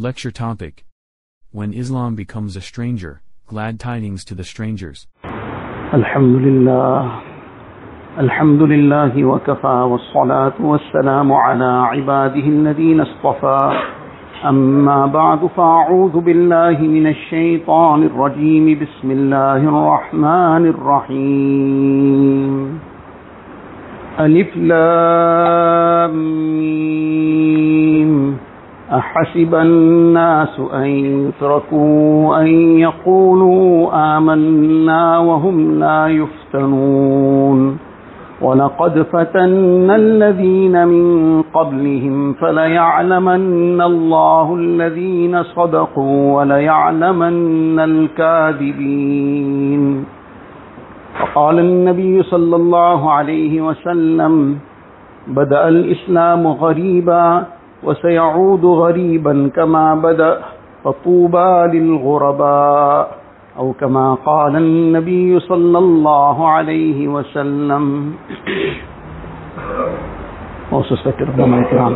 Lecture topic When Islam becomes a stranger, glad tidings to the strangers. الحمد لله الحمد لله وكفى والصلاة والسلام على عباده الذين اصطفى أما بعد فأعوذ بالله من الشيطان الرجيم بسم الله الرحمن الرحيم ألف لام ميم أحسب الناس أن يتركوا أن يقولوا آمنا وهم لا يفتنون. ولقد فتنا الذين من قبلهم فليعلمن الله الذين صدقوا وليعلمن الكاذبين. فقال النبي صلى الله عليه وسلم بدأ الإسلام غريبا وسيعود غريبا كما بدأ فطوبى للغرباء أو كما قال النبي صلى الله عليه وسلم Most respected Ulama Ikram,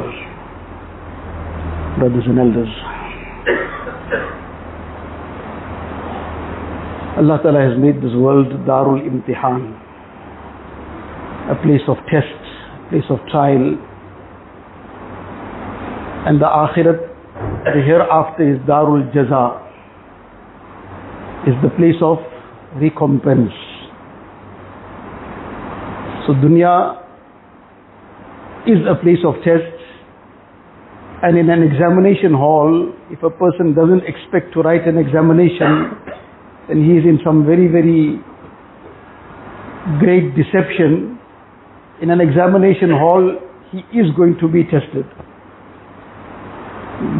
brothers and elders, Allah Ta'ala has made this world Darul Imtihan, a place of test, place of trial, and the Akhirat, the hereafter is Darul Jaza, is the place of recompense. So dunya is a place of test and in an examination hall, if a person doesn't expect to write an examination, then he is in some very, very great deception. In an examination hall, he is going to be tested.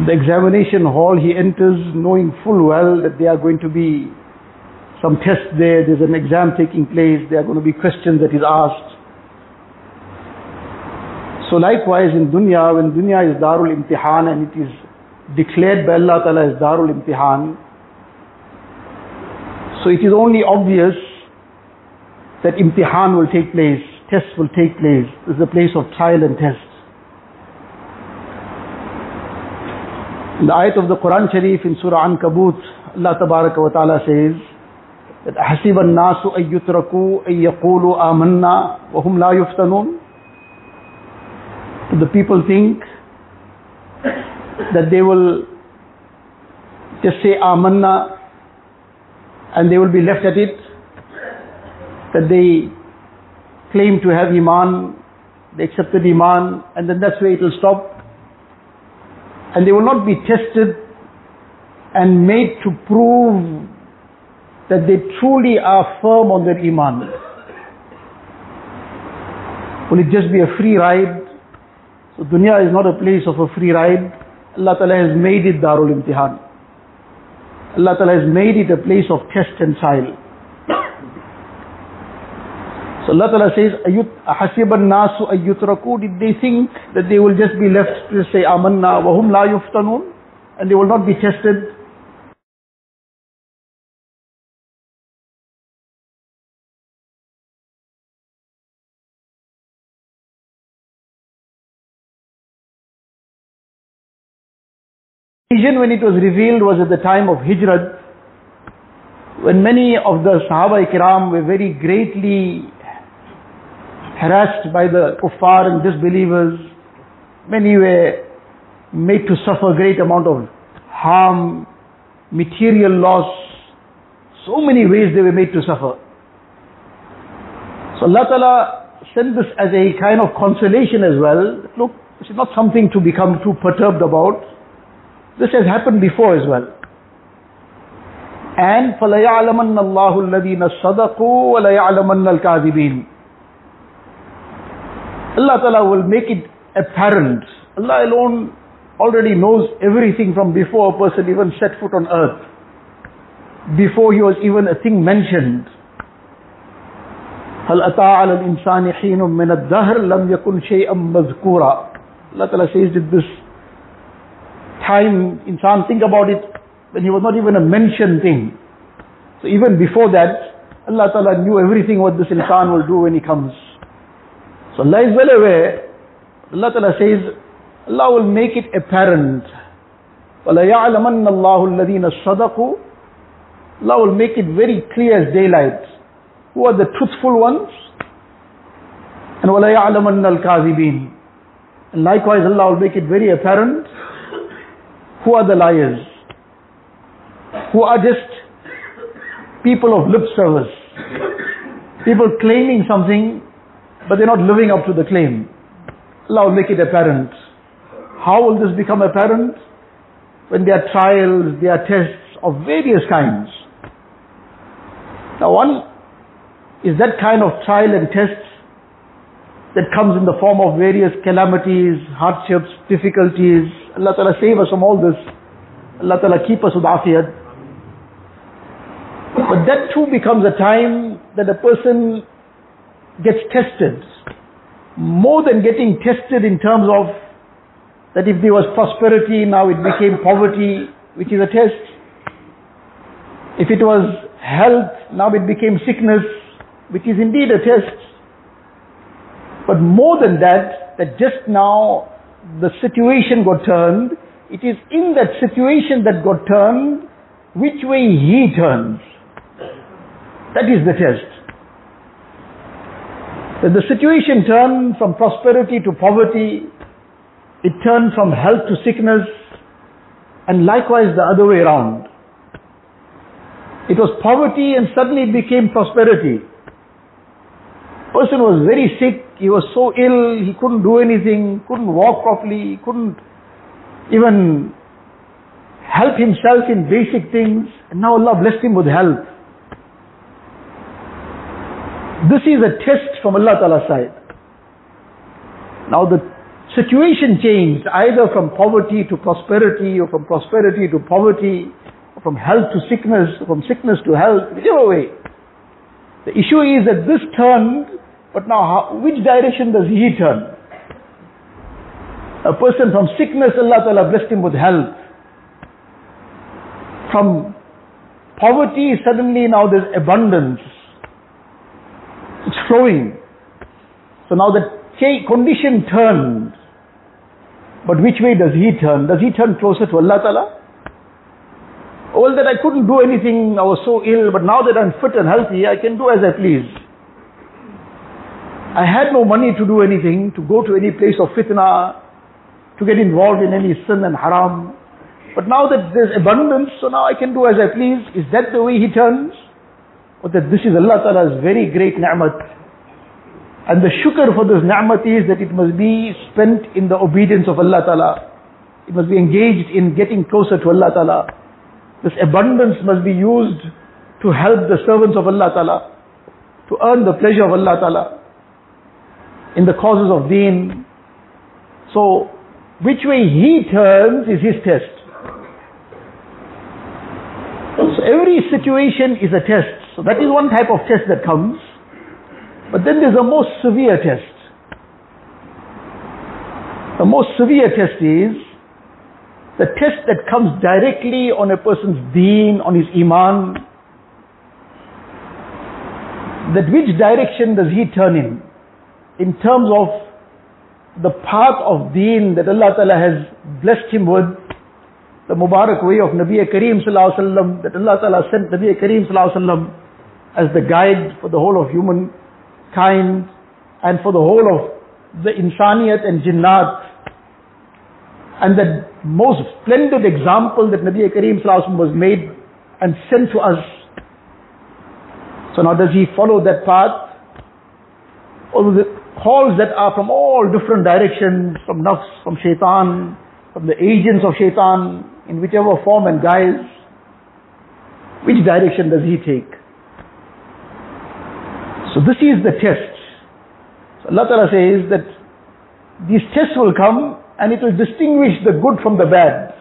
The examination hall, he enters knowing full well that there are going to be some tests there, there's an exam taking place, there are going to be questions that is asked. So likewise in dunya, when dunya is Darul Imtihan and it is declared by Allah Ta'ala as Darul Imtihan, so it is only obvious that Imtihan will take place, tests will take place. This is a place of trial and test. The ayat of the Quran Sharif in Surah Ankabut, Allah Tabaraka wa Ta'ala says that حَسِبَ النَّاسُ أَن يُتْرَكُوا أَن يَقُولُوا آمَنَّا وَهُمْ لَا يُفْتَنُونَ the people think that they will just say amanna and they will be left at it that they claim to have iman they accepted iman and then that's where it will stop and they will not be tested and made to prove that they truly are firm on their iman will it just be a free ride so dunya is not a place of a free ride. Allah Ta'ala has made it Darul Imtihan. Allah Ta'ala has made it a place of test and trial. So Allah Ta'ala says, Hasiban nasu ayyutraku, did they think that they will just be left to say amanna wahum la yuftanun? And they will not be tested vision when it was revealed was at the time of Hijrat, when many of the Sahaba Ikram were very greatly harassed by the kuffar and disbelievers. Many were made to suffer great amount of harm, material loss. So many ways they were made to suffer. So Allah Ta'ala sent this as a kind of consolation as well. Look, this is not something to become too perturbed about. This has happened before as well. And فَلَيَعْلَمَنَّ اللَّهُ الَّذِينَ صَدَقُوا وَلَيَعْلَمَنَّ الْكَاذِبِينَ Allah Ta'ala will make it apparent. Allah alone already knows everything from before a person even set foot on earth. Before he was even a thing mentioned. هل أتى على الإنسان حين من الدهر لم يكن شيئا مذكورا Allah Ta'ala says that this time, insan think about it, when he was not even a mentioned thing. So even before that, Allah Ta'ala knew everything what this insan will do when he comes. So Allah is well aware, Allah Ta'ala says, Allah will make it apparent وَلَيَعْلَمَنَّ اللَّهُ الَّذِينَ صَدَقُوا Allah will make it very clear as daylight. Who are the truthful ones? And وَلَيَعْلَمَنَّ الْكَاذِبِينَ And likewise Allah will make it very apparent who are the liars. Who are just people of lip service. People claiming something, but they're not living up to the claim. Allah will make it apparent. How will this become apparent? When there are trials, there are tests of various kinds. Now one is that kind of trial and test that comes in the form of various calamities, hardships, difficulties. Allah Ta'ala save us from all this. Allah Ta'ala keep us with afiyat. But that too becomes a time that a person gets tested. More than getting tested in terms of that if there was prosperity, now it became poverty, which is a test. If it was health, now it became sickness, which is indeed a test. But more than that, that just now the situation got turned, it is in that situation that got turned, which way he turns. That is the test. The situation turned from prosperity to poverty, it turned from health to sickness, and likewise the other way around. It was poverty and suddenly it became prosperity. Person was very sick, he was so ill, he couldn't do anything, couldn't walk properly, couldn't even help himself in basic things, and now Allah blessed him with health. This is a test from Allah Ta'ala's side. Now the situation changed either from poverty to prosperity or from prosperity to poverty or from health to sickness or from sickness to health, whichever way. The issue is that this turned, but now how, which direction does he turn? A person from sickness, Allah Ta'ala blessed him with health. From poverty, suddenly now there's abundance. So now the condition turned. But which way does he turn? Does he turn closer to Allah Ta'ala? Well, that I couldn't do anything, I was so ill, but now that I'm fit and healthy, I can do as I please. I had no money to do anything, to go to any place of fitna, to get involved in any sin and haram. But now that there's abundance, so now I can do as I please. Is that the way he turns? Or that this is Allah Ta'ala's very great ni'mat? And the shukr for this ni'mat is that it must be spent in the obedience of Allah Ta'ala. It must be engaged in getting closer to Allah Ta'ala. This abundance must be used to help the servants of Allah Ta'ala, to earn the pleasure of Allah Ta'ala, in the causes of deen. So, which way he turns is his test. So every situation is a test. So that is one type of test that comes. But then there's a most severe test. The most severe test is the test that comes directly on a person's deen, on his iman. That which direction does he turn in? In terms of the path of deen that Allah Ta'ala has blessed him with, the Mubarak way of Nabi Kareem Sallallahu Alaihi Wasallam, that Allah Ta'ala sent Nabi Kareem Sallallahu Alaihi Wasallam as the guide for the whole of human kind and for the whole of the insaniyat and jinnat. And the most splendid example that Nabi Kareem was made and sent to us. So now does he follow that path? Or the calls that are from all different directions, from nafs, from shaitan, from the agents of shaitan, in whichever form and guise, which direction does he take? So this is the test. So Allah Ta'ala says that these tests will come and it will distinguish the good from the bad.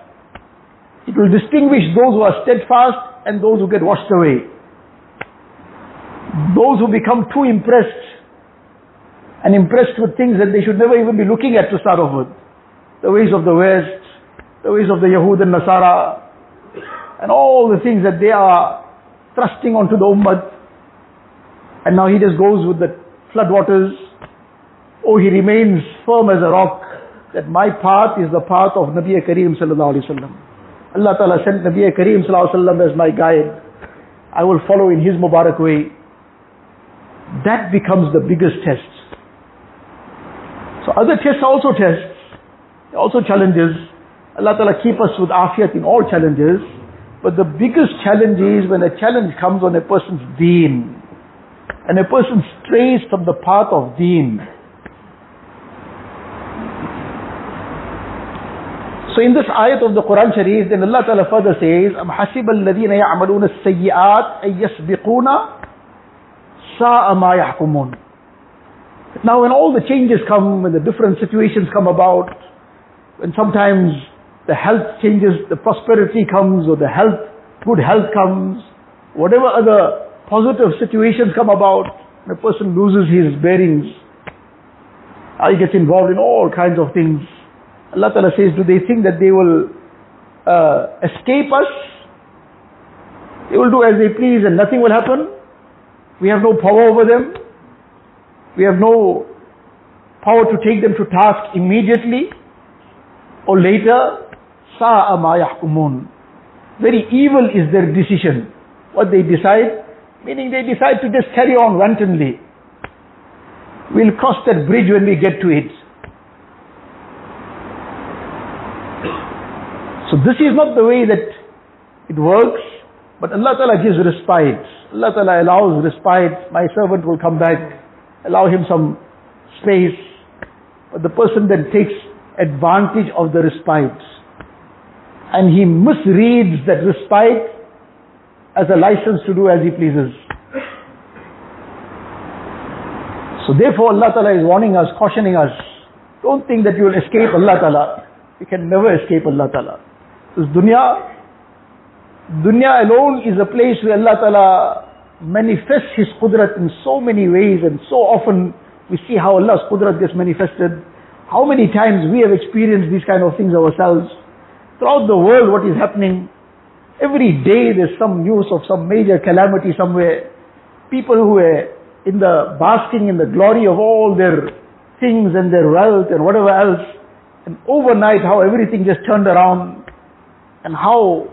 It will distinguish those who are steadfast and those who get washed away. Those who become too impressed and impressed with things that they should never even be looking at to start off with. The ways of the West, the ways of the Yahud and Nasara, and all the things that they are thrusting onto the Ummah. And now he just goes with the floodwaters. Or he remains firm as a rock that my path is the path of Nabi Kareem sallallahu alaihi wasallam. Allah Ta'ala sent Nabi Kareem Sallallahu Alaihi Wasallam as my guide. I will follow in his Mubarak way. That becomes the biggest test. So other tests are also tests, also challenges. Allah Ta'ala keep us with afiyat in all challenges. But the biggest challenge is when a challenge comes on a person's deen And a person strays from the path of deen. So in this ayat of the Quran Sharif, then Allah Ta'ala further says, أَمْ حَسِبَ الَّذِينَ يَعْمَلُونَ السَّيِّئَاتِ أَن يَسْبِقُونَ سَاءَ مَا يَحْكُمُونَ Now when all the changes come, when the different situations come about, when sometimes the health changes, the prosperity comes, or the health, good health comes, whatever other positive situations come about, a person loses his bearings, he gets involved in all kinds of things. Allah Ta'ala says, do they think that they will uh, escape us? They will do as they please and nothing will happen? We have no power over them. We have no power to take them to task immediately or later. Sa'a ma yahkumun. Very evil is their decision. What they decide, meaning they decide to just carry on wantonly. We'll cross that bridge when we get to it. So this is not the way that it works, but Allah Ta'ala gives respite. Allah Ta'ala allows respite. My servant will come back, allow him some space. But the person then takes advantage of the respite. And he misreads that respite as a license to do as he pleases. So therefore Allah Ta'ala is warning us, cautioning us. Don't think that you will escape Allah Ta'ala. You can never escape Allah Ta'ala. This dunya, dunya alone is a place where Allah Ta'ala manifests His qudrat in so many ways and so often we see how Allah's qudrat gets manifested. How many times we have experienced these kind of things ourselves. Throughout the world what is happening, every day there's some news of some major calamity somewhere. People who are in the basking in the glory of all their things and their wealth and whatever else. And overnight how everything just turned around and how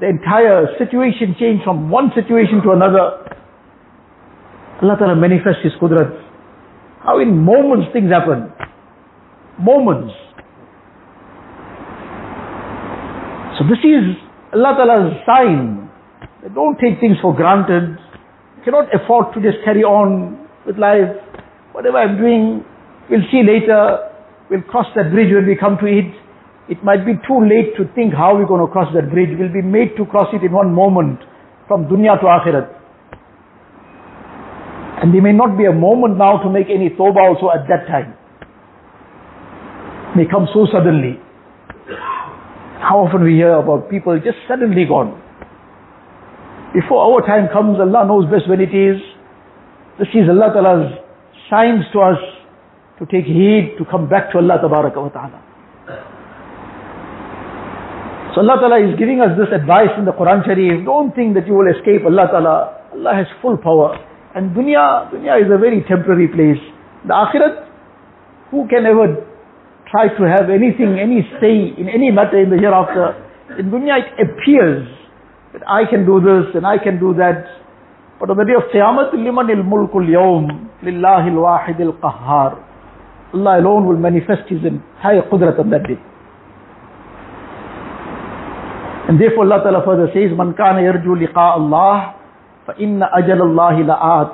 the entire situation changed from one situation to another. Allah Ta'ala manifests His Qudrat. How in moments things happen. Moments. So this is Allah Ta'ala's sign. Don't take things for granted. Cannot afford to just carry on with life. Whatever I'm doing, we'll see later. We'll cross that bridge when we come to it. It might be too late to think how we're going to cross that bridge. We'll be made to cross it in one moment from dunya to akhirat. And there may not be a moment now to make any tawbah also at that time. May come so suddenly. How often we hear about people just suddenly gone. Before our time comes, Allah knows best when it is. This is Allah Ta'ala's signs to us to take heed, to come back to Allah Ta'ala. So Allah Ta'ala is giving us this advice in the Quran Sharif. Don't think that you will escape Allah Ta'ala. Allah has full power. And dunya, dunya is a very temporary place. The akhirat, who can ever try to have anything, any say in any matter in the hereafter? In dunya it appears that I can do this and I can do that. But on the day of Qiyamah, liman il mulkul yawm, lillahi al-wahid al-qahhar. Allah alone will manifest His entire qudrat on that day. And therefore Allah Ta'ala further says, Man kana yarju liqa Allah, fa inna ajal Allah la'at.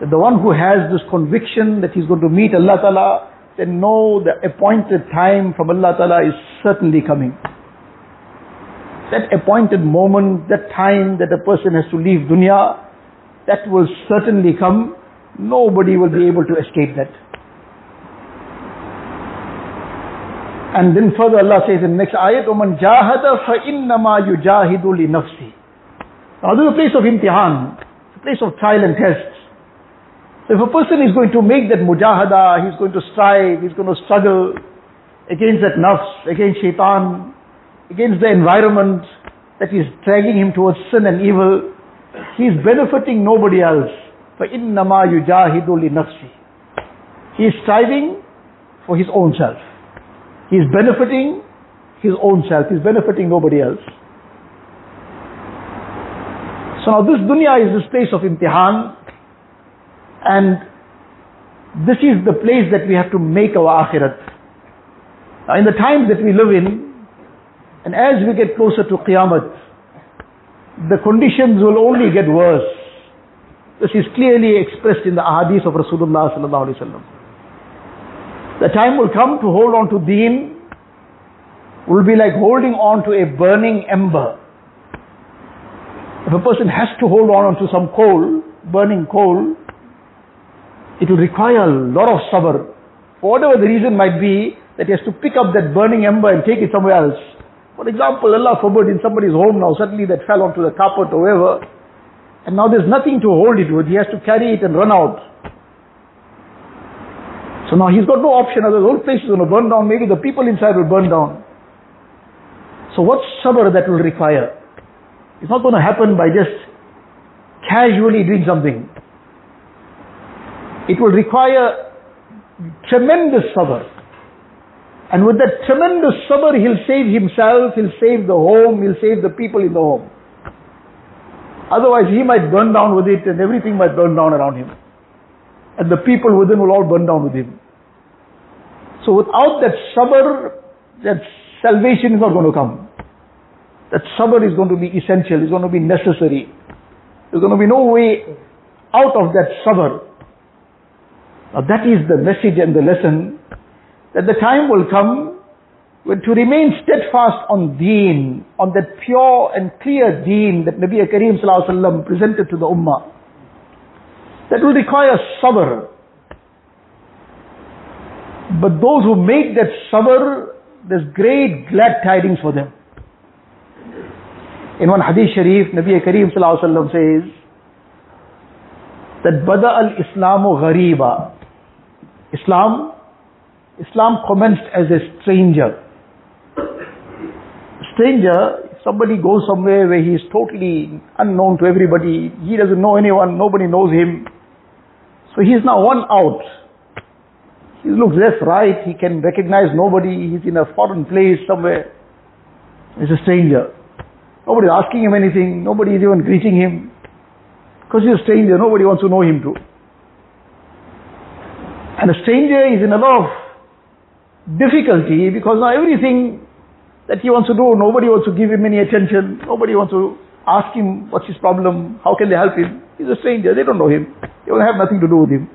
That the one who has this conviction that he's going to meet Allah Ta'ala, then know the appointed time from Allah Ta'ala is certainly coming. That appointed moment, that time that a person has to leave dunya, that will certainly come. Nobody will be able to escape that. And then further Allah says in the next ayat, وَمَنْ جَاهَدَ فَإِنَّمَا يُجَاهِدُ لِنَفْسِهِ Now this is a place of imtihan, it's a place of trial and test. So if a person is going to make that mujahada, he's going to strive, he's going to struggle against that nafs, against shaitan, against the environment that is dragging him towards sin and evil, he is benefiting nobody else. فَإِنَّمَا يُجَاهِدُ لِنَفْسِهِ He is striving for his own self. He is benefiting his own self. He's benefiting nobody else. So now this dunya is this place of imtihan and this is the place that we have to make our akhirat. Now in the times that we live in, and as we get closer to Qiyamah, the conditions will only get worse. This is clearly expressed in the ahadith of Rasulullah sallallahu alaihi wasallam. The time will come to hold on to deen will be like holding on to a burning ember. If a person has to hold on to some coal, burning coal, it will require a lot of sabr. For whatever the reason might be, that he has to pick up that burning ember and take it somewhere else. For example, Allah forbid in somebody's home now, suddenly that fell onto the carpet or wherever, and now there's nothing to hold it with. He has to carry it and run out. So now he's got no option, the whole place is going to burn down, maybe the people inside will burn down. So what sabr that will require? It's not going to happen by just casually doing something. It will require tremendous sabr. And with that tremendous sabr, he'll save himself, he'll save the home, he'll save the people in the home. Otherwise, he might burn down with it and everything might burn down around him. And the people within will all burn down with him. So without that sabr, that salvation is not going to come. That sabr is going to be essential, it's going to be necessary. There's going to be no way out of that sabr. Now that is the message and the lesson that the time will come when to remain steadfast on deen, on that pure and clear deen that Nabi Kareem presented to the ummah. That will require sabr. But those who make that sabr, there's great glad tidings for them. In one hadith sharif, Nabi Kareem says that Bada al-Islamu ghariba. Islam Islam commenced as a stranger. Stranger, somebody goes somewhere where he is totally unknown to everybody, he doesn't know anyone, nobody knows him. So he is now one out. He looks left, right, he can recognize nobody, he's in a foreign place somewhere. He's a stranger. Nobody is asking him anything, nobody is even greeting him. Because he's a stranger, nobody wants to know him too. And a stranger is in a lot of difficulty because now everything that he wants to do, nobody wants to give him any attention. Nobody wants to ask him what's his problem, how can they help him. He's a stranger, they don't know him. They will have nothing to do with him.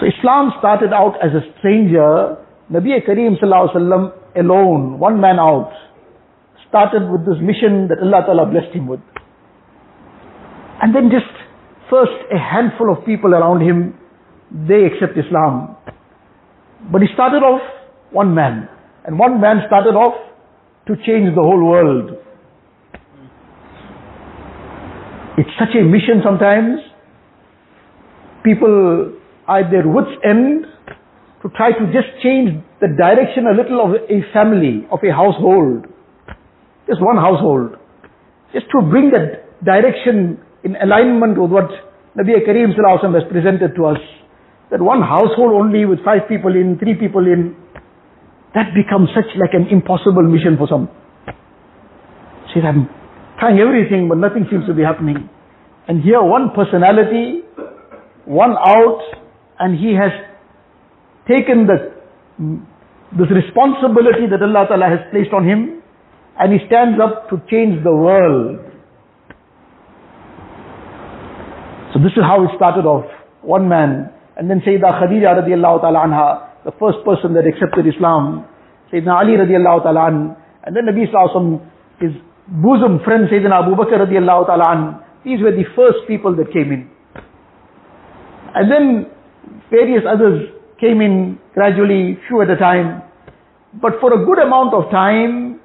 So Islam started out as a stranger. Nabi Kareem Sallallahu alone, one man out, started with this mission that Allah Ta'ala blessed him with. And then just first a handful of people around him, they accept Islam. But he started off one man. And one man started off to change the whole world. It's such a mission sometimes. People are at their wits' end to try to just change the direction a little of a family, of a household. Just one household. Just to bring that direction in alignment with what Nabi Kareem has presented to us that one household only with five people in, three people in, that becomes such like an impossible mission for some. See, I'm trying everything, but nothing seems to be happening. And here one personality, one out, and he has taken the, this responsibility that Allah Ta'ala has placed on him, and he stands up to change the world. So this is how it started off. One man and then Sayyidah Khadija radiallahu ta'ala anha, the first person that accepted Islam. Sayyidina Ali radiallahu ta'ala an, and then Nabi Sallallahu his bosom friend Sayyidina Abu Bakr radiallahu ta'ala an. These were the first people that came in. And then various others came in gradually, few at a time. But for a good amount of time,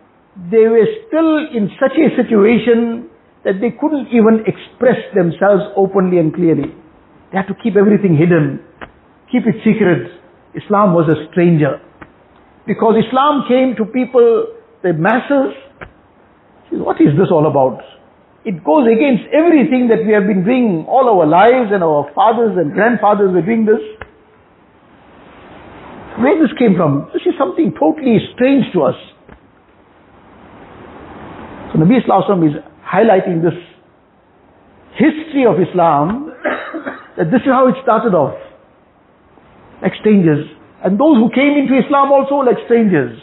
they were still in such a situation that they couldn't even express themselves openly and clearly. They had to keep everything hidden, keep it secret. Islam was a stranger. Because Islam came to people, the masses, what is this all about? It goes against everything that we have been doing all our lives and our fathers and grandfathers were doing this. where this came from. This is something totally strange to us. So Nabi Islam is highlighting this history of Islam, that this is how it started off. Like strangers. And those who came into Islam also like strangers.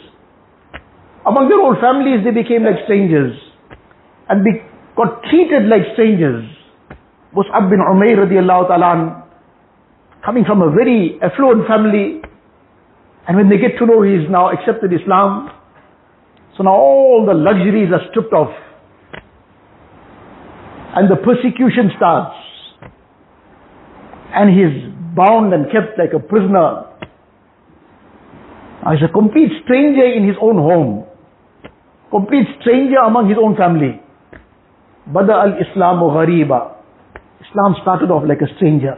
Among their own families they became like strangers. And be, got treated like strangers. Mus'ab bin Umayr radiallahu ta'ala coming from a very affluent family. And when they get to know he is now accepted Islam, so now all the luxuries are stripped off. And the persecution starts. And he is bound and kept like a prisoner. He's a complete stranger in his own home. Complete stranger among his own family. Bada al-Islamu ghariba. Islam started off like a stranger.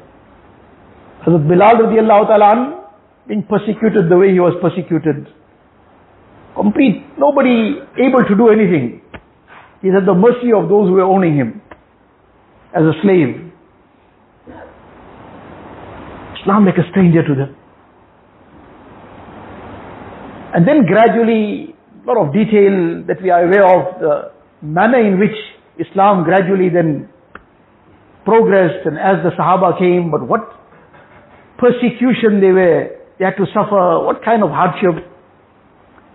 Hazrat Bilal radiallahu ta'ala being persecuted the way he was persecuted complete, nobody able to do anything. He's at the mercy of those who were owning him as a slave. Islam like a stranger to them. And then gradually, a lot of detail that we are aware of, the manner in which Islam gradually then progressed and as the Sahaba came, but what persecution they were, they had to suffer, what kind of hardship.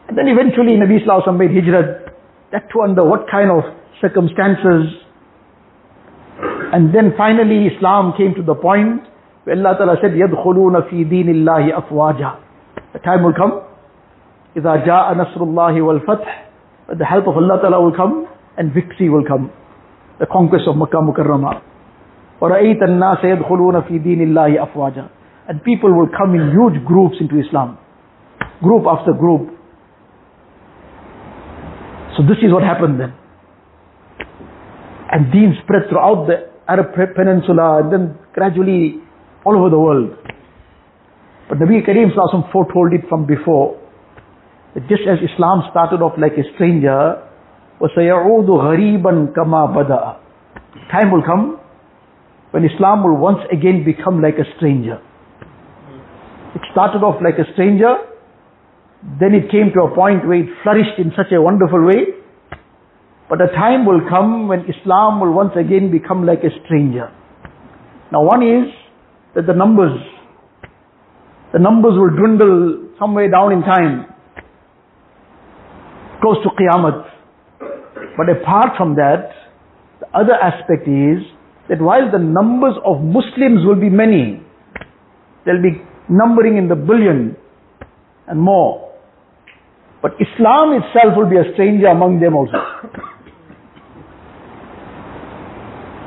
And then eventually Nabi Sallallahu made hijrah, that too under what kind of circumstances. And then finally Islam came to the point Allah Ta'ala said, يَدْخُلُونَ فِي دِينِ اللَّهِ أَفْوَاجًا The time will come, إِذَا جَاءَ نَصْرُ اللَّهِ وَالْفَتْحِ the help of Allah Ta'ala will come and victory will come. The conquest of Makkah Mukarramah. وَرَأَيْتَ النَّاسَ يَدْخُلُونَ فِي دِينِ اللَّهِ أَفْوَاجًا And people will come in huge groups into Islam. Group after group. So this is what happened then. And deen spread throughout the Arab peninsula and then gradually all over the world. But Nabi Kareem Sallallahu foretold it from before. That just as Islam started off like a stranger, وَسَيَعُودُ غَرِيبًا كَمَا بَدَأَ Time will come when Islam will once again become like a stranger. It started off like a stranger, then it came to a point where it flourished in such a wonderful way. But a time will come when Islam will once again become like a stranger. Now one is that the numbers, the numbers will dwindle somewhere down in time, close to Qiyamah. But apart from that, the other aspect is that while the numbers of Muslims will be many, they'll be numbering in the billion and more. But Islam itself will be a stranger among them also.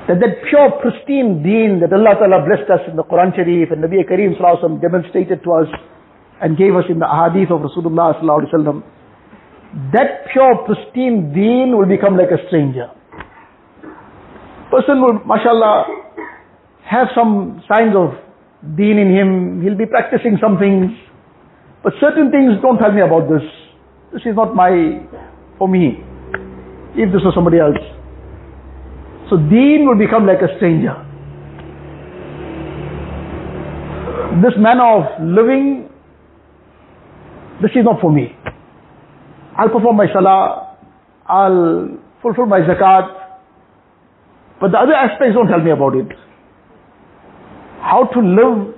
That that pure pristine deen that Allah Ta'ala blessed us in the Quran Sharif and Nabi Kareem Sallallahu demonstrated to us and gave us in the hadith of Rasulullah Sallallahu Alaihi Wasallam, that pure pristine deen will become like a stranger. Person will, mashallah, have some signs of deen in him, he'll be practicing some things, but certain things don't tell me about this. This is not my, for me. If this was somebody else. So deen will become like a stranger. This manner of living, this is not for me. I'll perform my salah, I'll fulfill my zakat, but the other aspects don't tell me about it. How to live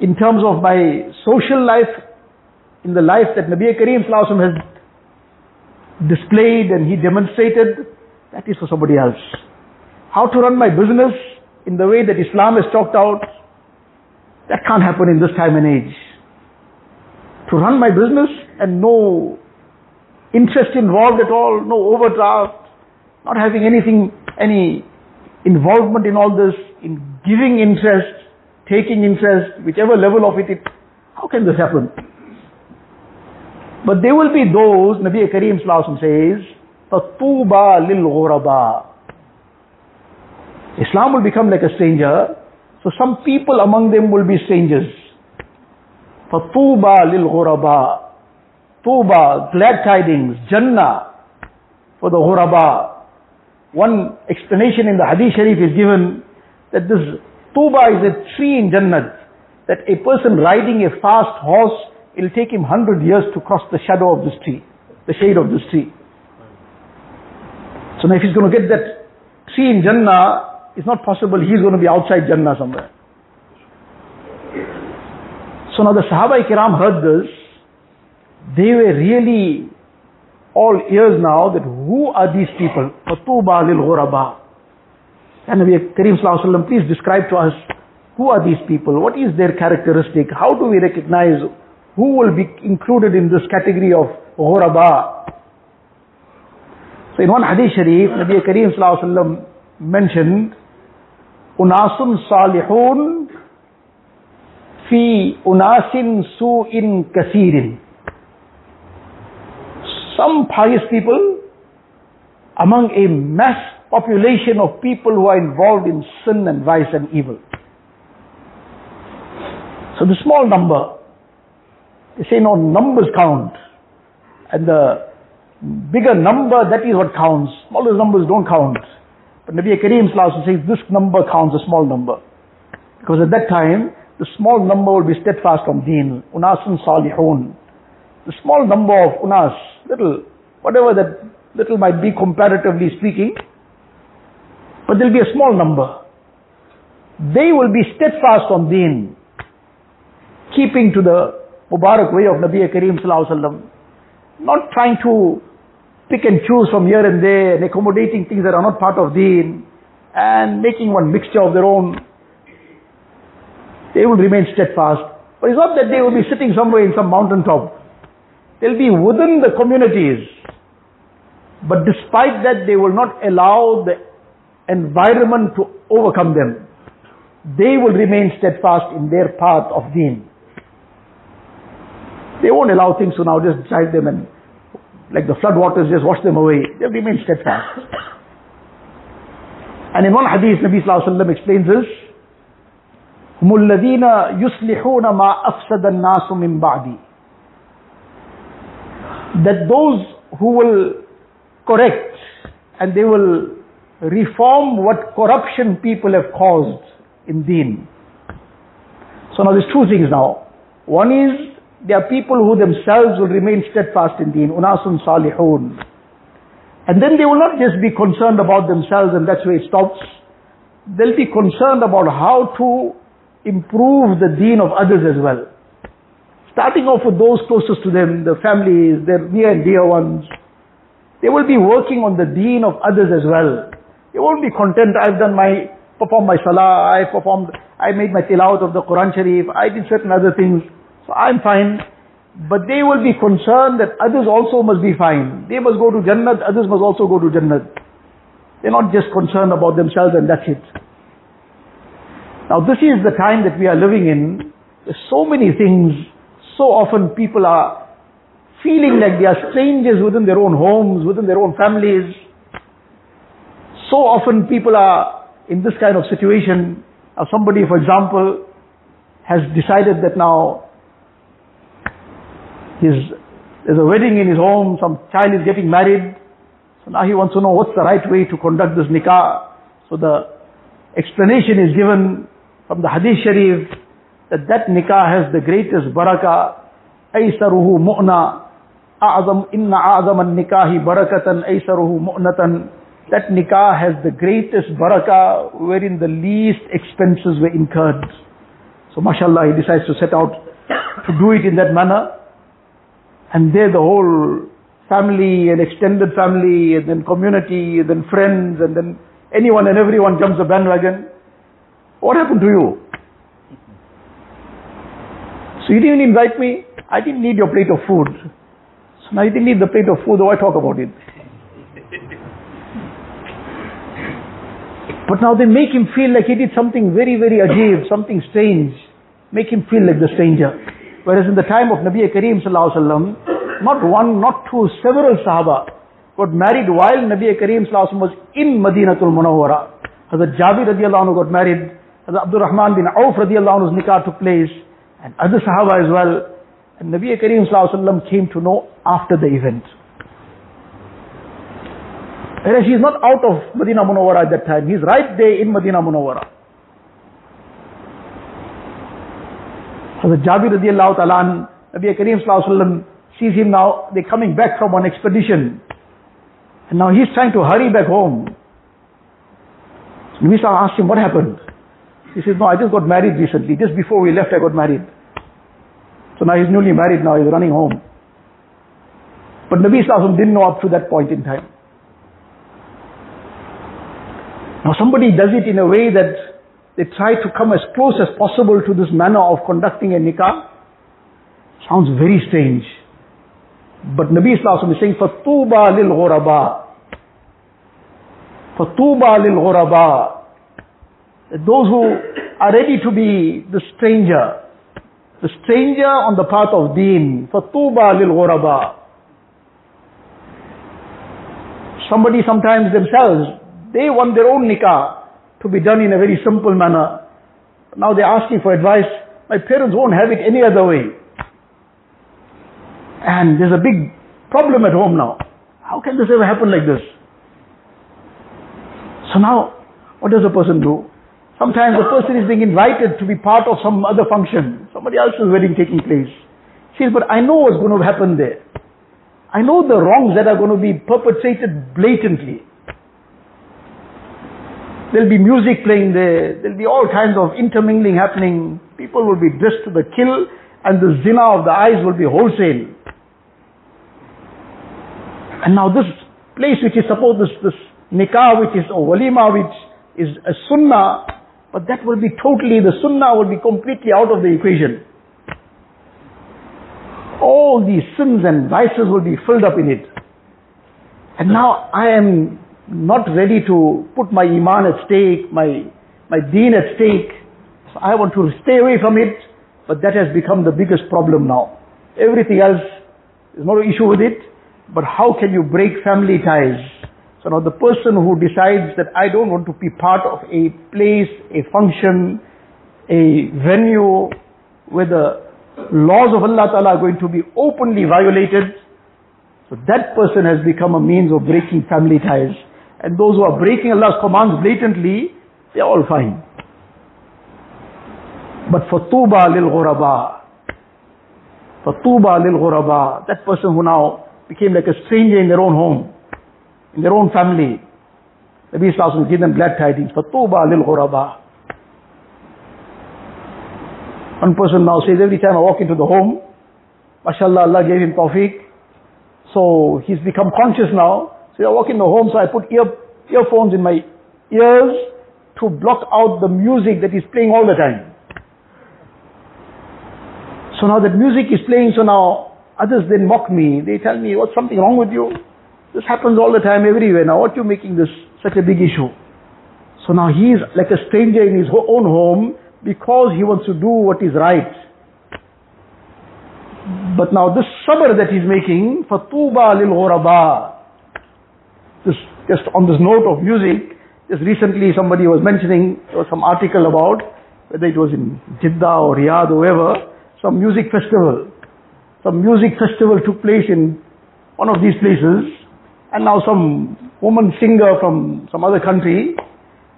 in terms of my social life in the life that Nabi Kareem has displayed and he demonstrated, that is for somebody else. How to run my business in the way that Islam has talked out, that can't happen in this time and age. To run my business and no interest involved at all, no overdraft, not having anything, any involvement in all this, in giving interest, taking interest, whichever level of it, it how can this happen? But there will be those, Nabi Kareem says, Fatuba lil ghuraba. Islam will become like a stranger. So some people among them will be strangers. Fatuba lil ghuraba. Tuba, glad tidings, Jannah for the ghuraba. One explanation in the Hadith Sharif is given that this Tuba is a tree in Jannah That a person riding a fast horse, it'll take him 100 years to cross the shadow of this tree, the shade of this tree. So now if he's going to get that tree in Jannah, it's not possible he's going to be outside Jannah somewhere. So now the Sahaba Kiram heard this. They were really all ears now that who are these people? Fatuba lil ghuraba. And Nabi Kareem Sallallahu please describe to us who are these people? What is their characteristic? How do we recognize who will be included in this category of ghuraba? So in one hadith sharif, Nabi Kareem Sallallahu mentioned, Unasun salihun fi unasin su'in kasirin. Some pious people among a mass population of people who are involved in sin and vice and evil. So the small number, they say no, numbers count. And the bigger number, that is what counts. Smaller numbers don't count. But Nabi Kareem says this number counts, a small number. Because at that time, the small number will be steadfast on deen. Unasun salihun. The small number of unas, little, whatever that little might be comparatively speaking, but there'll be a small number. They will be steadfast on deen keeping to the Mubarak way of Nabi Kareem Sallallahu not trying to pick and choose from here and there and accommodating things that are not part of deen and making one mixture of their own. They will remain steadfast. But it's not that they will be sitting somewhere in some mountain top. They'll be within the communities. But despite that, they will not allow the environment to overcome them. They will remain steadfast in their path of deen. They won't allow things to now just drive them and like the flood waters just wash them away. They'll remain steadfast. And in one hadith, Nabi Sallallahu Alaihi Wasallam explains this. هم الذين يصلحون ما أفسد الناس من بعدي. That those who will correct and they will reform what corruption people have caused in deen. So now there's two things now. One is there are people who themselves will remain steadfast in deen, unasun salihun. And then they will not just be concerned about themselves and that's where it stops. They'll be concerned about how to improve the deen of others as well. Starting off with those closest to them, the families, their near and dear ones. They will be working on the deen of others as well. They won't be content, I've done my, performed my salah, I performed, I made my tilawat of the Quran Sharif, I did certain other things. So I'm fine. But they will be concerned that others also must be fine. They must go to Jannat, others must also go to Jannat. They're not just concerned about themselves and that's it. Now this is the time that we are living in. There's so many things. So often people are feeling like they are strangers within their own homes, within their own families. So often people are in this kind of situation. Now somebody, for example, has decided that now his, there's a wedding in his home, some child is getting married. So now he wants to know what's the right way to conduct this nikah. So the explanation is given from the hadith sharif that that nikah has the greatest barakah. أيسره مؤنى أعظم إن أعظم النكاح بركة أيسره مؤنة That nikah has the greatest barakah wherein the least expenses were incurred. So mashallah he decides to set out to do it in that manner. And there the whole family and extended family and then community and then friends and then anyone and everyone jumps the bandwagon. What happened to you? So you didn't invite me. I didn't need your plate of food. So now you didn't need the plate of food, why talk about it? But now they make him feel like he did something very, very ajib, something strange. Make him feel like the stranger. Whereas in the time of Nabi Kareem sallallahu not one, not two, several Sahaba got married while Nabi Kareem sallallahu was in Madinatul Munawwara. Hazrat Jabir radiallahu anhu got married. Hazrat Abdul Rahman bin Auf radiallahu anhu's nikah took place. And other Sahaba as well. And Nabi Kareem sallallahu came to know after the event. Whereas he is not out of Madinah Munawwara at that time. He's right there in Madinah Munawwara. Hazrat Jabir radiallahu ta'ala, Nabi Kareem sallallahu sees him now, they're coming back from an expedition. And now he's trying to hurry back home. Nabi sallallahu asked him, what happened? He says, no, I just got married recently. Just before we left, I got married. So now he's newly married now, he's running home. But Nabi Sallallahu didn't know up to that point in time. Now somebody does it in a way that they try to come as close as possible to this manner of conducting a nikah. Sounds very strange. But Nabi Sallallahu is saying, فَطُوبَى لِلْغُرَبَى فَطُوبَى لِلْغُرَبَى Those who are ready to be the stranger, the stranger on the path of deen, فَطُوبَى لِلْغُرَبَى Somebody sometimes themselves, they want their own nikah to be done in a very simple manner. Now they're asking for advice. My parents won't have it any other way. And there's a big problem at home now. How can this ever happen like this? So now, what does a person do? Sometimes the person is being invited to be part of some other function. Somebody else's wedding taking place. He says, but I know what's going to happen there. I know the wrongs that are going to be perpetrated blatantly. There'll be music playing there. There'll be all kinds of intermingling happening. People will be dressed to the kill and the zina of the eyes will be wholesale. And now this place which is supposed, this, this nikah which is a walima which is a sunnah, but that will be totally, the sunnah will be completely out of the equation. All these sins and vices will be filled up in it. And now I am not ready to put my iman at stake, my, my deen at stake. I want to stay away from it, but that has become the biggest problem now. Everything else, there's no issue with it. But how can you break family ties? So now the person who decides that I don't want to be part of a place, a function, a venue where the laws of Allah Ta'ala are going to be openly violated, so that person has become a means of breaking family ties. And those who are breaking Allah's commands blatantly, they're all fine. But for Tuba lil ghuraba, for Tuba lil ghuraba, that person who now became like a stranger in their own home, in their own family, Nabi Sallallahu gave them glad tidings, for Tuba lil ghuraba. One person now says, every time I walk into the home, mashallah, Allah gave him tawfiq. So he's become conscious now so I walk in the home, so I put ear, earphones in my ears to block out the music that is playing all the time. So now that music is playing, so now Others then mock me. They tell me, what's something wrong with you? This happens all the time everywhere. Now what are you making this such a big issue? So now he is like a stranger in his own home because he wants to do what is right. But now this sabr that he's making, fatuba lil This, just on this note of music, just recently somebody was mentioning, there was some article about, whether it was in Jeddah or Riyadh or wherever, some music festival. Some music festival took place in one of these places, and now some woman singer from some other country,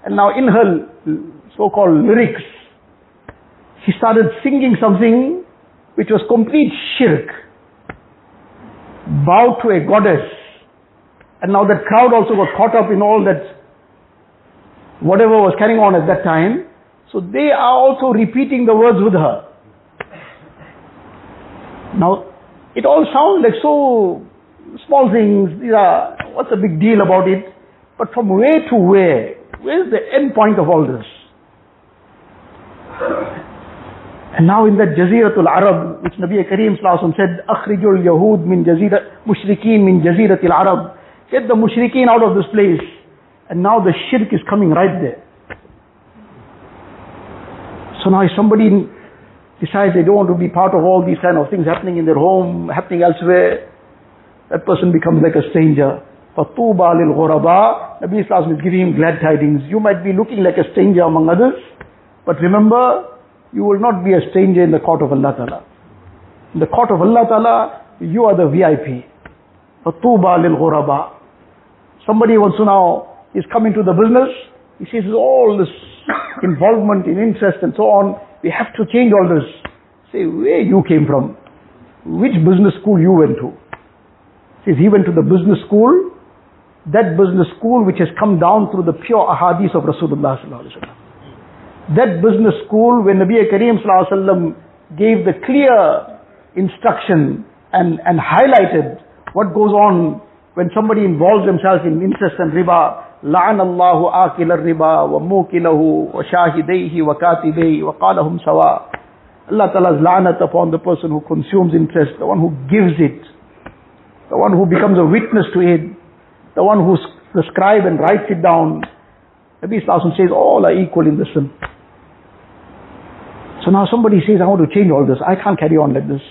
and now in her so-called lyrics, she started singing something which was complete shirk, bow to a goddess, and now that crowd also got caught up in all that, whatever was carrying on at that time, so they are also repeating the words with her. Now, it all sounds like so small things. These are, what's the big deal about it? But from where to where? Where's the end point of all this? And now in that Jaziratul Arab, which Nabi Kareem said, Akhrijul Yahud min Jazira, Mushrikeen min Jaziratul Arab. Get the Mushrikeen out of this place. And now the shirk is coming right there. So now if somebody decides they don't want to be part of all these kind of things happening in their home, happening elsewhere, that person becomes like a stranger. فَطُوبَى لِلْغُرَبَى Nabi Islam is giving him glad tidings. You might be looking like a stranger among others, but remember, you will not be a stranger in the court of Allah Ta'ala. In the court of Allah Ta'ala, you are the VIP. فَطُوبَى لِلْغُرَبَى Somebody wants to now, is coming to the business, he sees all this involvement in interest and so on, we have to change all this. Say, where you came from? Which business school you went to? Says he went to the business school, that business school which has come down through the pure ahadith of Rasulullah sallallahu alaihi wasallam. That business school where Nabi Kareem sallallahu alaihi wasallam gave the clear instruction and, and highlighted what goes on when somebody involves themselves in interest and riba. لعن الله آكل الربا وموكله وشاهديه وكاتبيه وقالهم سواء Allah Ta'ala's la'nat upon the person who consumes interest, the one who gives it, the one who becomes a witness to it, the one who the scribe and writes it down. Nabi Sallallahu says all are equal in the sin. So now somebody says, I want to change all this. I can't carry on like this.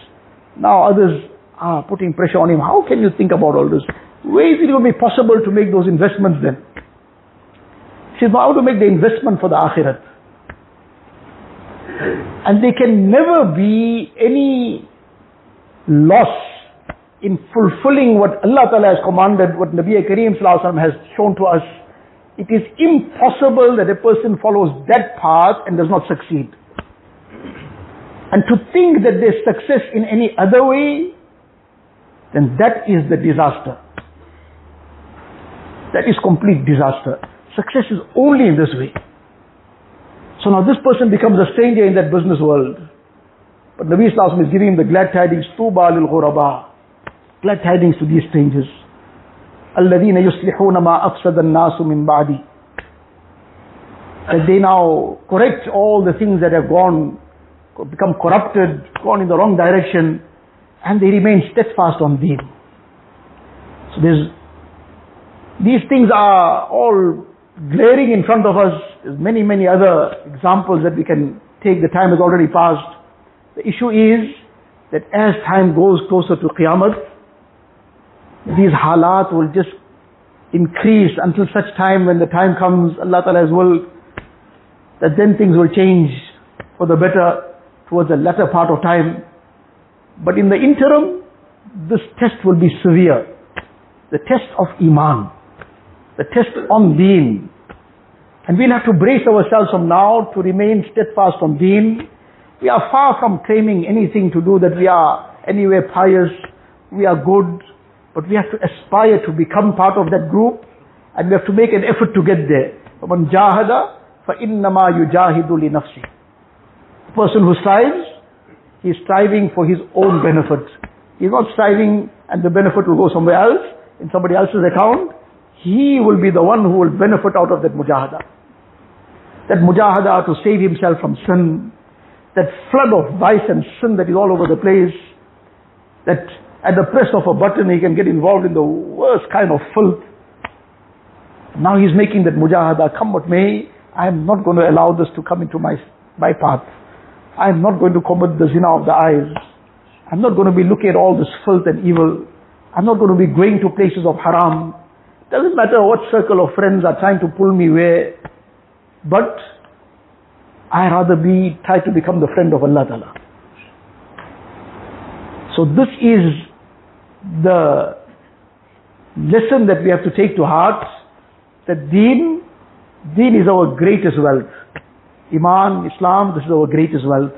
Now others are putting pressure on him. How can you think about all this? Where is it going to be possible to make those investments then? He says, how to make the investment for the akhirat? And there can never be any loss in fulfilling what Allah Ta'ala has commanded, what Nabi Kareem has shown to us. It is impossible that a person follows that path and does not succeed. And to think that there's success in any other way, then that is the disaster. That is complete disaster. Success is only in this way. So now this person becomes a stranger in that business world. But Nabi Islam is giving him the glad tidings, Tuba lil ghuraba. Glad tidings to these strangers. الذين يصلحون ما أفسد الناس من بعدي. That they now correct all the things that have gone, become corrupted, gone in the wrong direction, and they remain steadfast on deen. So there's, these things are all glaring in front of us. There's many, many other examples that we can take. The time has already passed. The issue is that as time goes closer to Qiyamah, these halat will just increase until such time when the time comes, Allah Ta'ala has will, that then things will change for the better towards the latter part of time. But in the interim, this test will be severe. The test of Iman the test on deen. And we'll have to brace ourselves from now to remain steadfast on deen. We are far from claiming anything to do that we are anywhere pious, we are good, but we have to aspire to become part of that group and we have to make an effort to get there. فَمَنْ جَاهَدَ فَإِنَّمَا يُجَاهِدُ لِنَفْسِهِ The person who strives, he is striving for his own benefit. He is not striving and the benefit will go somewhere else, in somebody else's account he will be the one who will benefit out of that mujahada. That mujahada to save himself from sin, that flood of vice and sin that is all over the place, that at the press of a button he can get involved in the worst kind of filth. Now he's making that mujahada, come what may, I am not going to allow this to come into my, my path. I am not going to commit the zina of the eyes. I'm not going to be looking at all this filth and evil. I'm not going to be going to places of haram. Doesn't matter what circle of friends are trying to pull me where, but I rather be, try to become the friend of Allah Ta'ala. So this is the lesson that we have to take to heart, that deen, deen is our greatest wealth. Iman, Islam, this is our greatest wealth.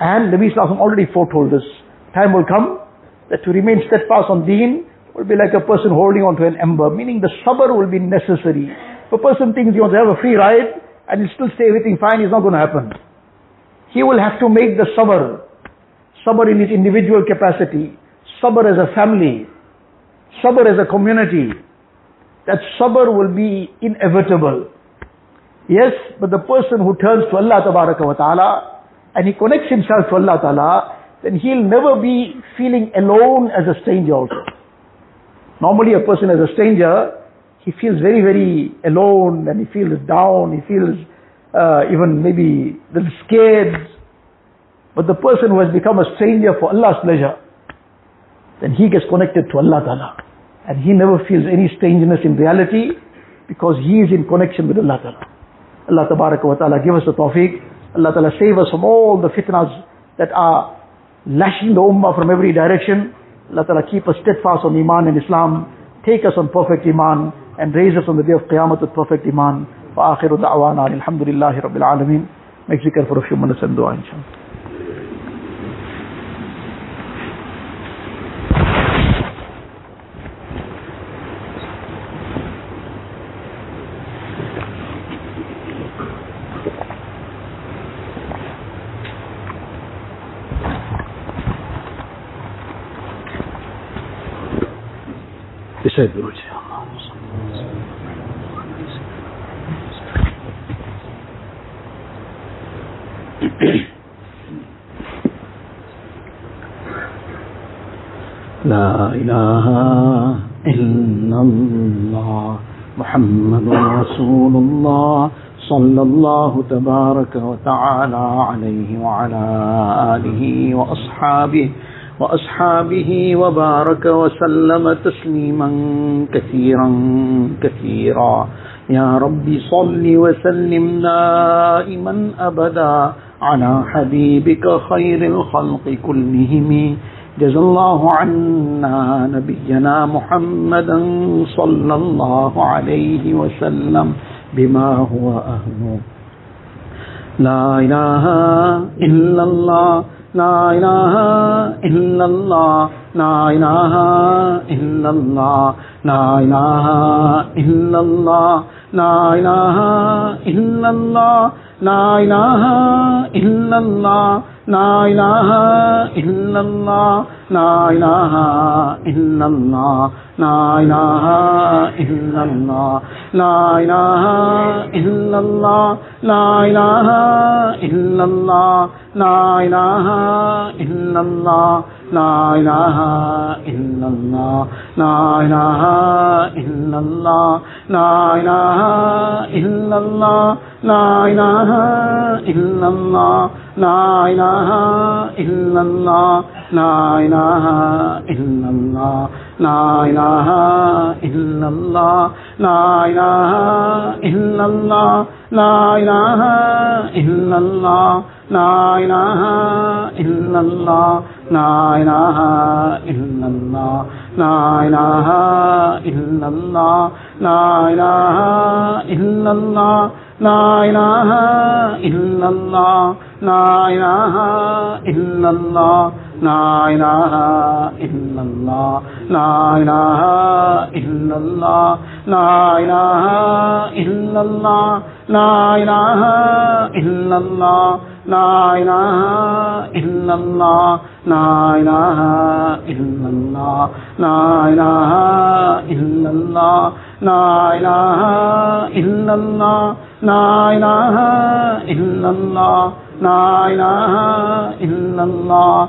And Nabi Islam already foretold this. Time will come that to remain steadfast on deen, will be like a person holding onto an ember, meaning the sabr will be necessary. If a person thinks he wants to have a free ride and he'll still say everything fine, it's not going to happen. He will have to make the sabr. Sabr in his individual capacity. Sabr as a family. Sabr as a community. That sabr will be inevitable. Yes, but the person who turns to Allah wa ta'ala and he connects himself to Allah ta'ala, then he'll never be feeling alone as a stranger also. Normally a person as a stranger, he feels very, very alone and he feels down, he feels uh, even maybe a little scared. But the person who has become a stranger for Allah's pleasure, then he gets connected to Allah Ta'ala. And he never feels any strangeness in reality because he is in connection with Allah Ta'ala. Allah Tabaraka wa Ta'ala give us the tawfiq. Allah Ta'ala save us from all the fitnas that are lashing the ummah from every direction. Allah Ta'ala keep us steadfast on Iman and Islam, take us on perfect Iman, and raise us on the day of Qiyamah with perfect Iman. وآخر دعوانا الحمد لله رب العالمين. Make zikr for a few minutes and dua inshallah. صل لا إله إلا الله محمد رسول الله صلى الله تبارك وتعالى عليه وعلى آله وأصحابه وأصحابه وبارك وسلم تسليما كثيرا كثيرا. يا رب صل وسلم دائما أبدا على حبيبك خير الخلق كلهم. جزى الله عنا نبينا محمدا صلى الله عليه وسلم بما هو أهله. لا إله إلا الله. لا الہ الا اللہ لا الہ الا اللہ لا الہ اللہ لا الہ اللہ لا الہ اللہ لا الہ اللہ لا الہ الا اللہ لا الہ الا اللہ لا الہ الا لا الہ الا اللہ لا الہ الا اللہ لا الہ الا اللہ لا إله إلا الله لا إله إلا الله لا إله إلا الله لا إله إلا الله لا إله إلا الله لا إله إلا الله لا إله إلا الله لا إله إلا الله لا إله إلا الله لا إله إلا الله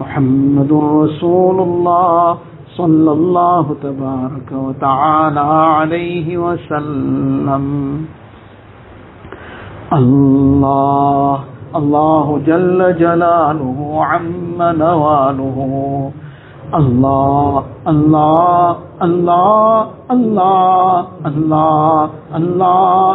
محمد رسول اللہ صلی اللہ تبارک و تعالی وسلم. اللہ اللہ جل جلالہ عم نوالہ. اللہ اللہ اللہ اللہ اللہ اللہ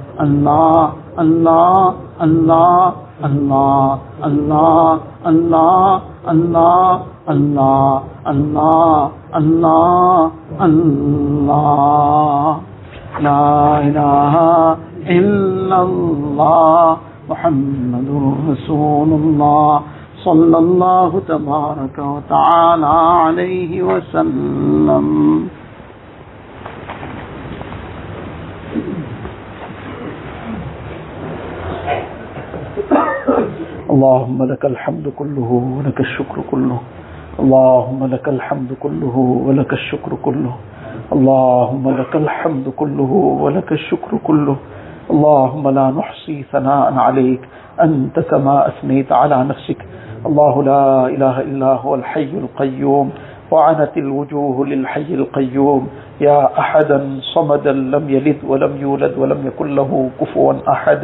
اللہ اللہ اللہ اللہ اللہ اللہ اللہ اللہ اللہ اللہ. اللہ الا اللہ محمد رسول اللہ صلی اللہ تبارک و تعالی علیہ وسلم اللهم لك الحمد كله ولك الشكر كله. اللهم لك الحمد كله ولك الشكر كله. اللهم لك الحمد كله ولك الشكر كله. اللهم لا نحصي ثناء عليك. أنت كما أثنيت على نفسك. الله لا إله إلا هو الحي القيوم. وعنت الوجوه للحي القيوم. يا أحدا صمدا لم يلد ولم يولد ولم يكن له كفوا أحد.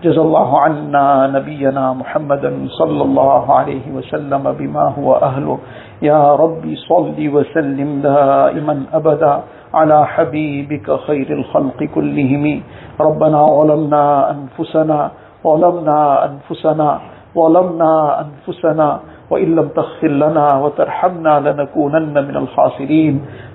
جزا الله عنا نبينا محمدا صلى الله عليه وسلم بما هو أهله. يا ربي صل وسلم دائما أبدا على حبيبك خير الخلق كلهم. ربنا ظلمنا أنفسنا ظلمنا أنفسنا ظلمنا أنفسنا وإن لم تغفر لنا وترحمنا لنكونن من الخاسرين.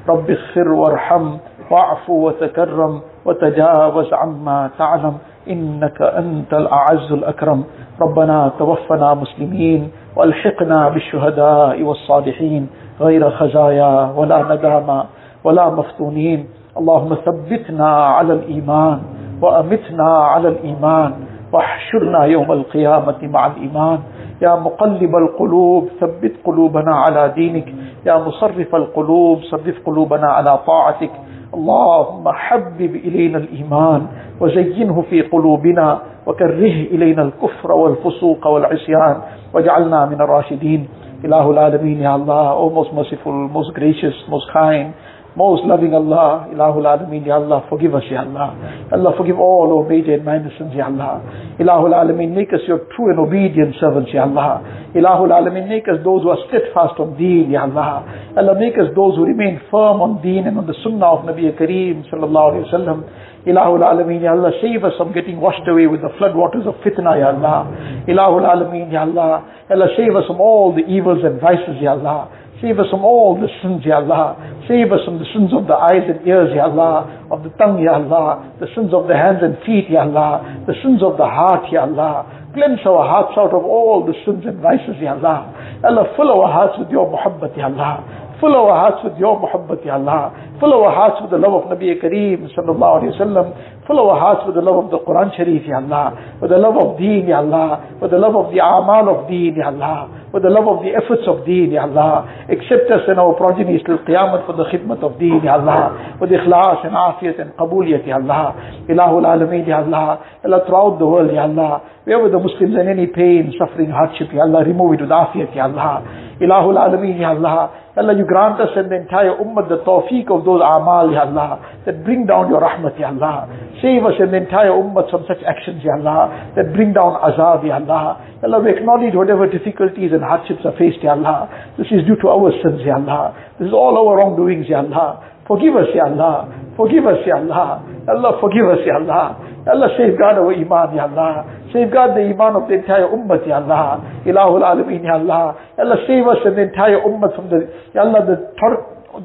رب اغفر وارحم. واعف وتكرم وتجاوز عما تعلم إنك أنت الأعز الأكرم. ربنا توفنا مسلمين وألحقنا بالشهداء والصالحين غير خزايا ولا ندامى ولا مفتونين. اللهم ثبتنا على الإيمان وأمتنا على الإيمان. واحشرنا يوم القيامة مع الإيمان. يا مقلب القلوب ثبت قلوبنا على دينك. يا مصرف القلوب صرف قلوبنا على طاعتك. اللهم حبب إلينا الإيمان وزينه في قلوبنا وكره إلينا الكفر والفسوق والعصيان واجعلنا من الراشدين. إله العالمين يا Allah O most merciful, most gracious, most kind. Most loving Allah, Ilahul Alameen, Ya Allah, forgive us, Ya Allah. Allah, forgive all our major and minor sins, Ya Allah. Ilahul Alameen, make us your true and obedient servants, Ya Allah. Ilahul Alameen, make us those who are steadfast on deen, Ya Allah. Allah, make us those who remain firm on deen and on the sunnah of Nabi Kareem, Sallallahu Alaihi Wasallam. Ilahul Alameen, Ya Allah, save us from getting washed away with the floodwaters of fitna, Ya Allah. Ilahul Alameen, Ya Allah. Allah, save us from all the evils and vices, Ya Allah. Save us from all the sins, Ya Allah. Save us from the sins of the eyes and ears, Ya Allah. Of the tongue, Ya Allah. The sins of the hands and feet, Ya Allah. The sins of the heart, Ya Allah. Cleanse our hearts out of all the sins and vices, Ya Allah. Allah, fill our hearts with your muhabbat, Ya Allah. Fill our hearts with your muhabbat, Ya Allah. Fill our hearts with the love of Nabi Kareem, sallallahu alayhi wa sallam. Fill our hearts with the love of the Quran Sharif, Ya Allah. With the love of deen, Ya Allah. With the love of the amal of deen, Ya Allah. With the love of the efforts of deen, Ya Allah. Accept us and our progeny till qiyamah for the khidmat of deen, Ya Allah. For the ikhlas and afiyat and qabuliyat, Ya Allah. Ilahul alameen, Ya Allah. Allah, throughout the world, Ya Allah. Wherever the Muslims in any pain, suffering, hardship, Ya Allah, remove it with afiyat, Ya Allah. Ilahul alameen, Ya Allah. Allah, you grant us and the entire ummah the tawfiq of those amal, Ya Allah, that bring down your rahmat, Ya Allah. Save us and the entire ummah from such actions, Ya Allah, that bring down azab, Ya Allah. Allah, we acknowledge whatever difficulties and hardships are faced, Ya Allah. This is due to our sins, Ya Allah. This is all our wrongdoings, Ya Allah. Forgive us, Ya Allah. Forgive us, Ya Allah. Allah, forgive us, Ya Allah. Allah, safeguard our iman, Ya Allah. Safeguard the iman of the entire ummah, Ya Allah. Ilahul Alameen, Ya Allah. Allah, save us and the entire ummah from the, Ya Allah, the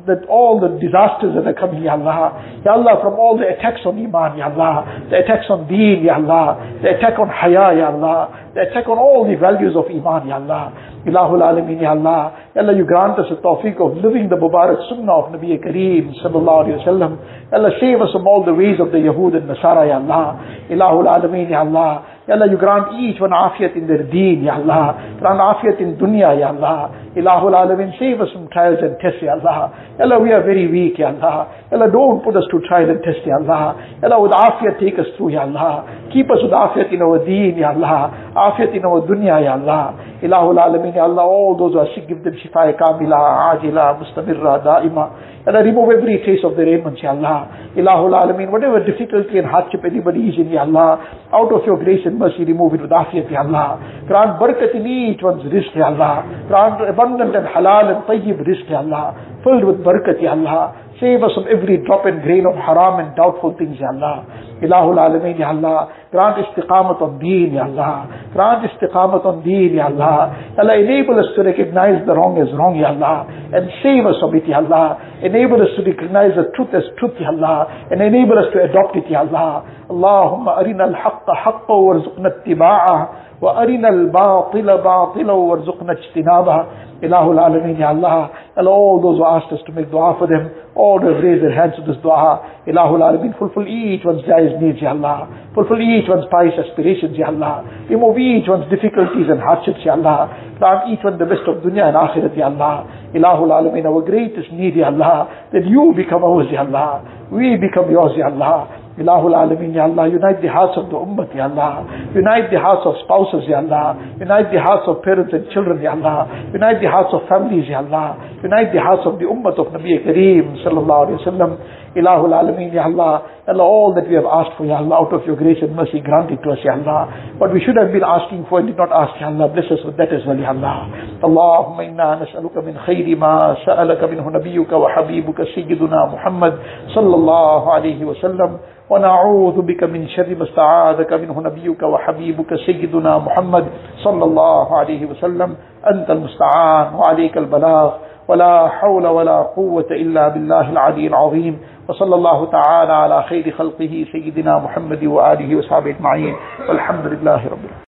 that all the disasters that are coming, Ya Allah. Ya Allah, from all the attacks on Iman, Ya Allah. The attacks on Deen, Ya Allah. The attack on Haya, Ya Allah. The attack on all the values of Iman, Ya Allah. Ilahul Alameen, Ya Allah. Ya Allah, you grant us the tawfiq of living the Mubarak Sunnah of Nabi Kareem, Sallallahu Alaihi Wasallam. Ya Allah, save us from all the ways of the Yahud and Nasara, Ya Allah. Ilahul Alameen, Ya Allah. Ya Allah, you grant each one afiyat in their deen, Ya Allah. Grant afiyat in dunya, Ya Allah. Ilahul Alameen, save us from trials and tests, Ya Allah. Ya Allah, we are very weak, Ya Allah. Ya Allah, don't put us to trial and test, Ya Allah. Ya Allah, with afiyat take us through, Ya Allah. Keep us with afiyat in our deen, Ya Allah. Afiyat in our dunya, Ya Allah. Ilahul Alameen, Ya Allah, all those who are sick, give them shifa kamila, ajila, mustamirra, daima. And I remove every trace of their ailments, Ya Allah. Ilahul Alameen, whatever difficulty and hardship anybody is in, Ya Allah, out of your grace and mercy, remove it with afiyat, Ya Allah. Grant barakat in each one's rizq, Ya Allah. Grant abundant and halal and tayyib rizq, Ya Allah. Filled with barakat, Ya Allah. Save us from every drop and grain of haram and doubtful things, Ya Allah. Ilahul Alameen, Ya Allah. Grant istiqamat on deen, Ya Allah. Grant istiqamat on deen, Ya Allah. Allah, enable us to recognize the wrong as wrong, Ya Allah. And save us from it, Ya Allah. Enable us to recognize the truth as truth, Ya Allah. And enable us to adopt it, Ya Allah. Allahumma arina al-haqqa haqqa warzuqna ittiba'ah. وأرنا الباطل باطلا وارزقنا اجتنابها Ilahul Alameen, Ya Allah. And all those who asked us to make dua for them, all who have raised their hands to this dua, Ilahul Alameen, fulfill each one's jaiz needs, Ya Allah. Fulfill each one's pious aspirations, Ya Allah. Remove each one's difficulties and hardships, Ya Allah. Grant each one the best of dunya and akhirat, Ya Allah. Ilahul Alameen, our greatest need, Ya Allah, that you become ours, Ya Allah. We become yours, Ya Allah. Ilahul Alameen, Ya Allah, unite the hearts of the ummah, Ya Allah. Unite the hearts of spouses, Ya Allah. Unite the hearts of parents and children, Ya Allah. Unite the hearts of families, Ya Allah. Unite the hearts of the ummah of Nabi Kareem, Sallallahu Alaihi Wasallam. Ilahul Alameen, Ya Allah. Allah, all that we have asked for, Ya Allah, out of your grace and mercy, grant it to us, Ya Allah. What we should have been asking for and did not ask, Ya Allah, bless us with that as well, Ya Allah. اللهم إنا نسألك من خير ما سألك منه نبيك وحبيبك سيدنا محمد صلى الله عليه وسلم ونعوذ بك من شر ما استعاذك منه نبيك وحبيبك سيدنا محمد صلى الله عليه وسلم أنت المستعان وعليك البلاغ ولا حول ولا قوة إلا بالله العلي العظيم. وصلى الله تعالى على خير خلقه سيدنا محمد وآله وصحبه أجمعين. والحمد لله رب العالمين.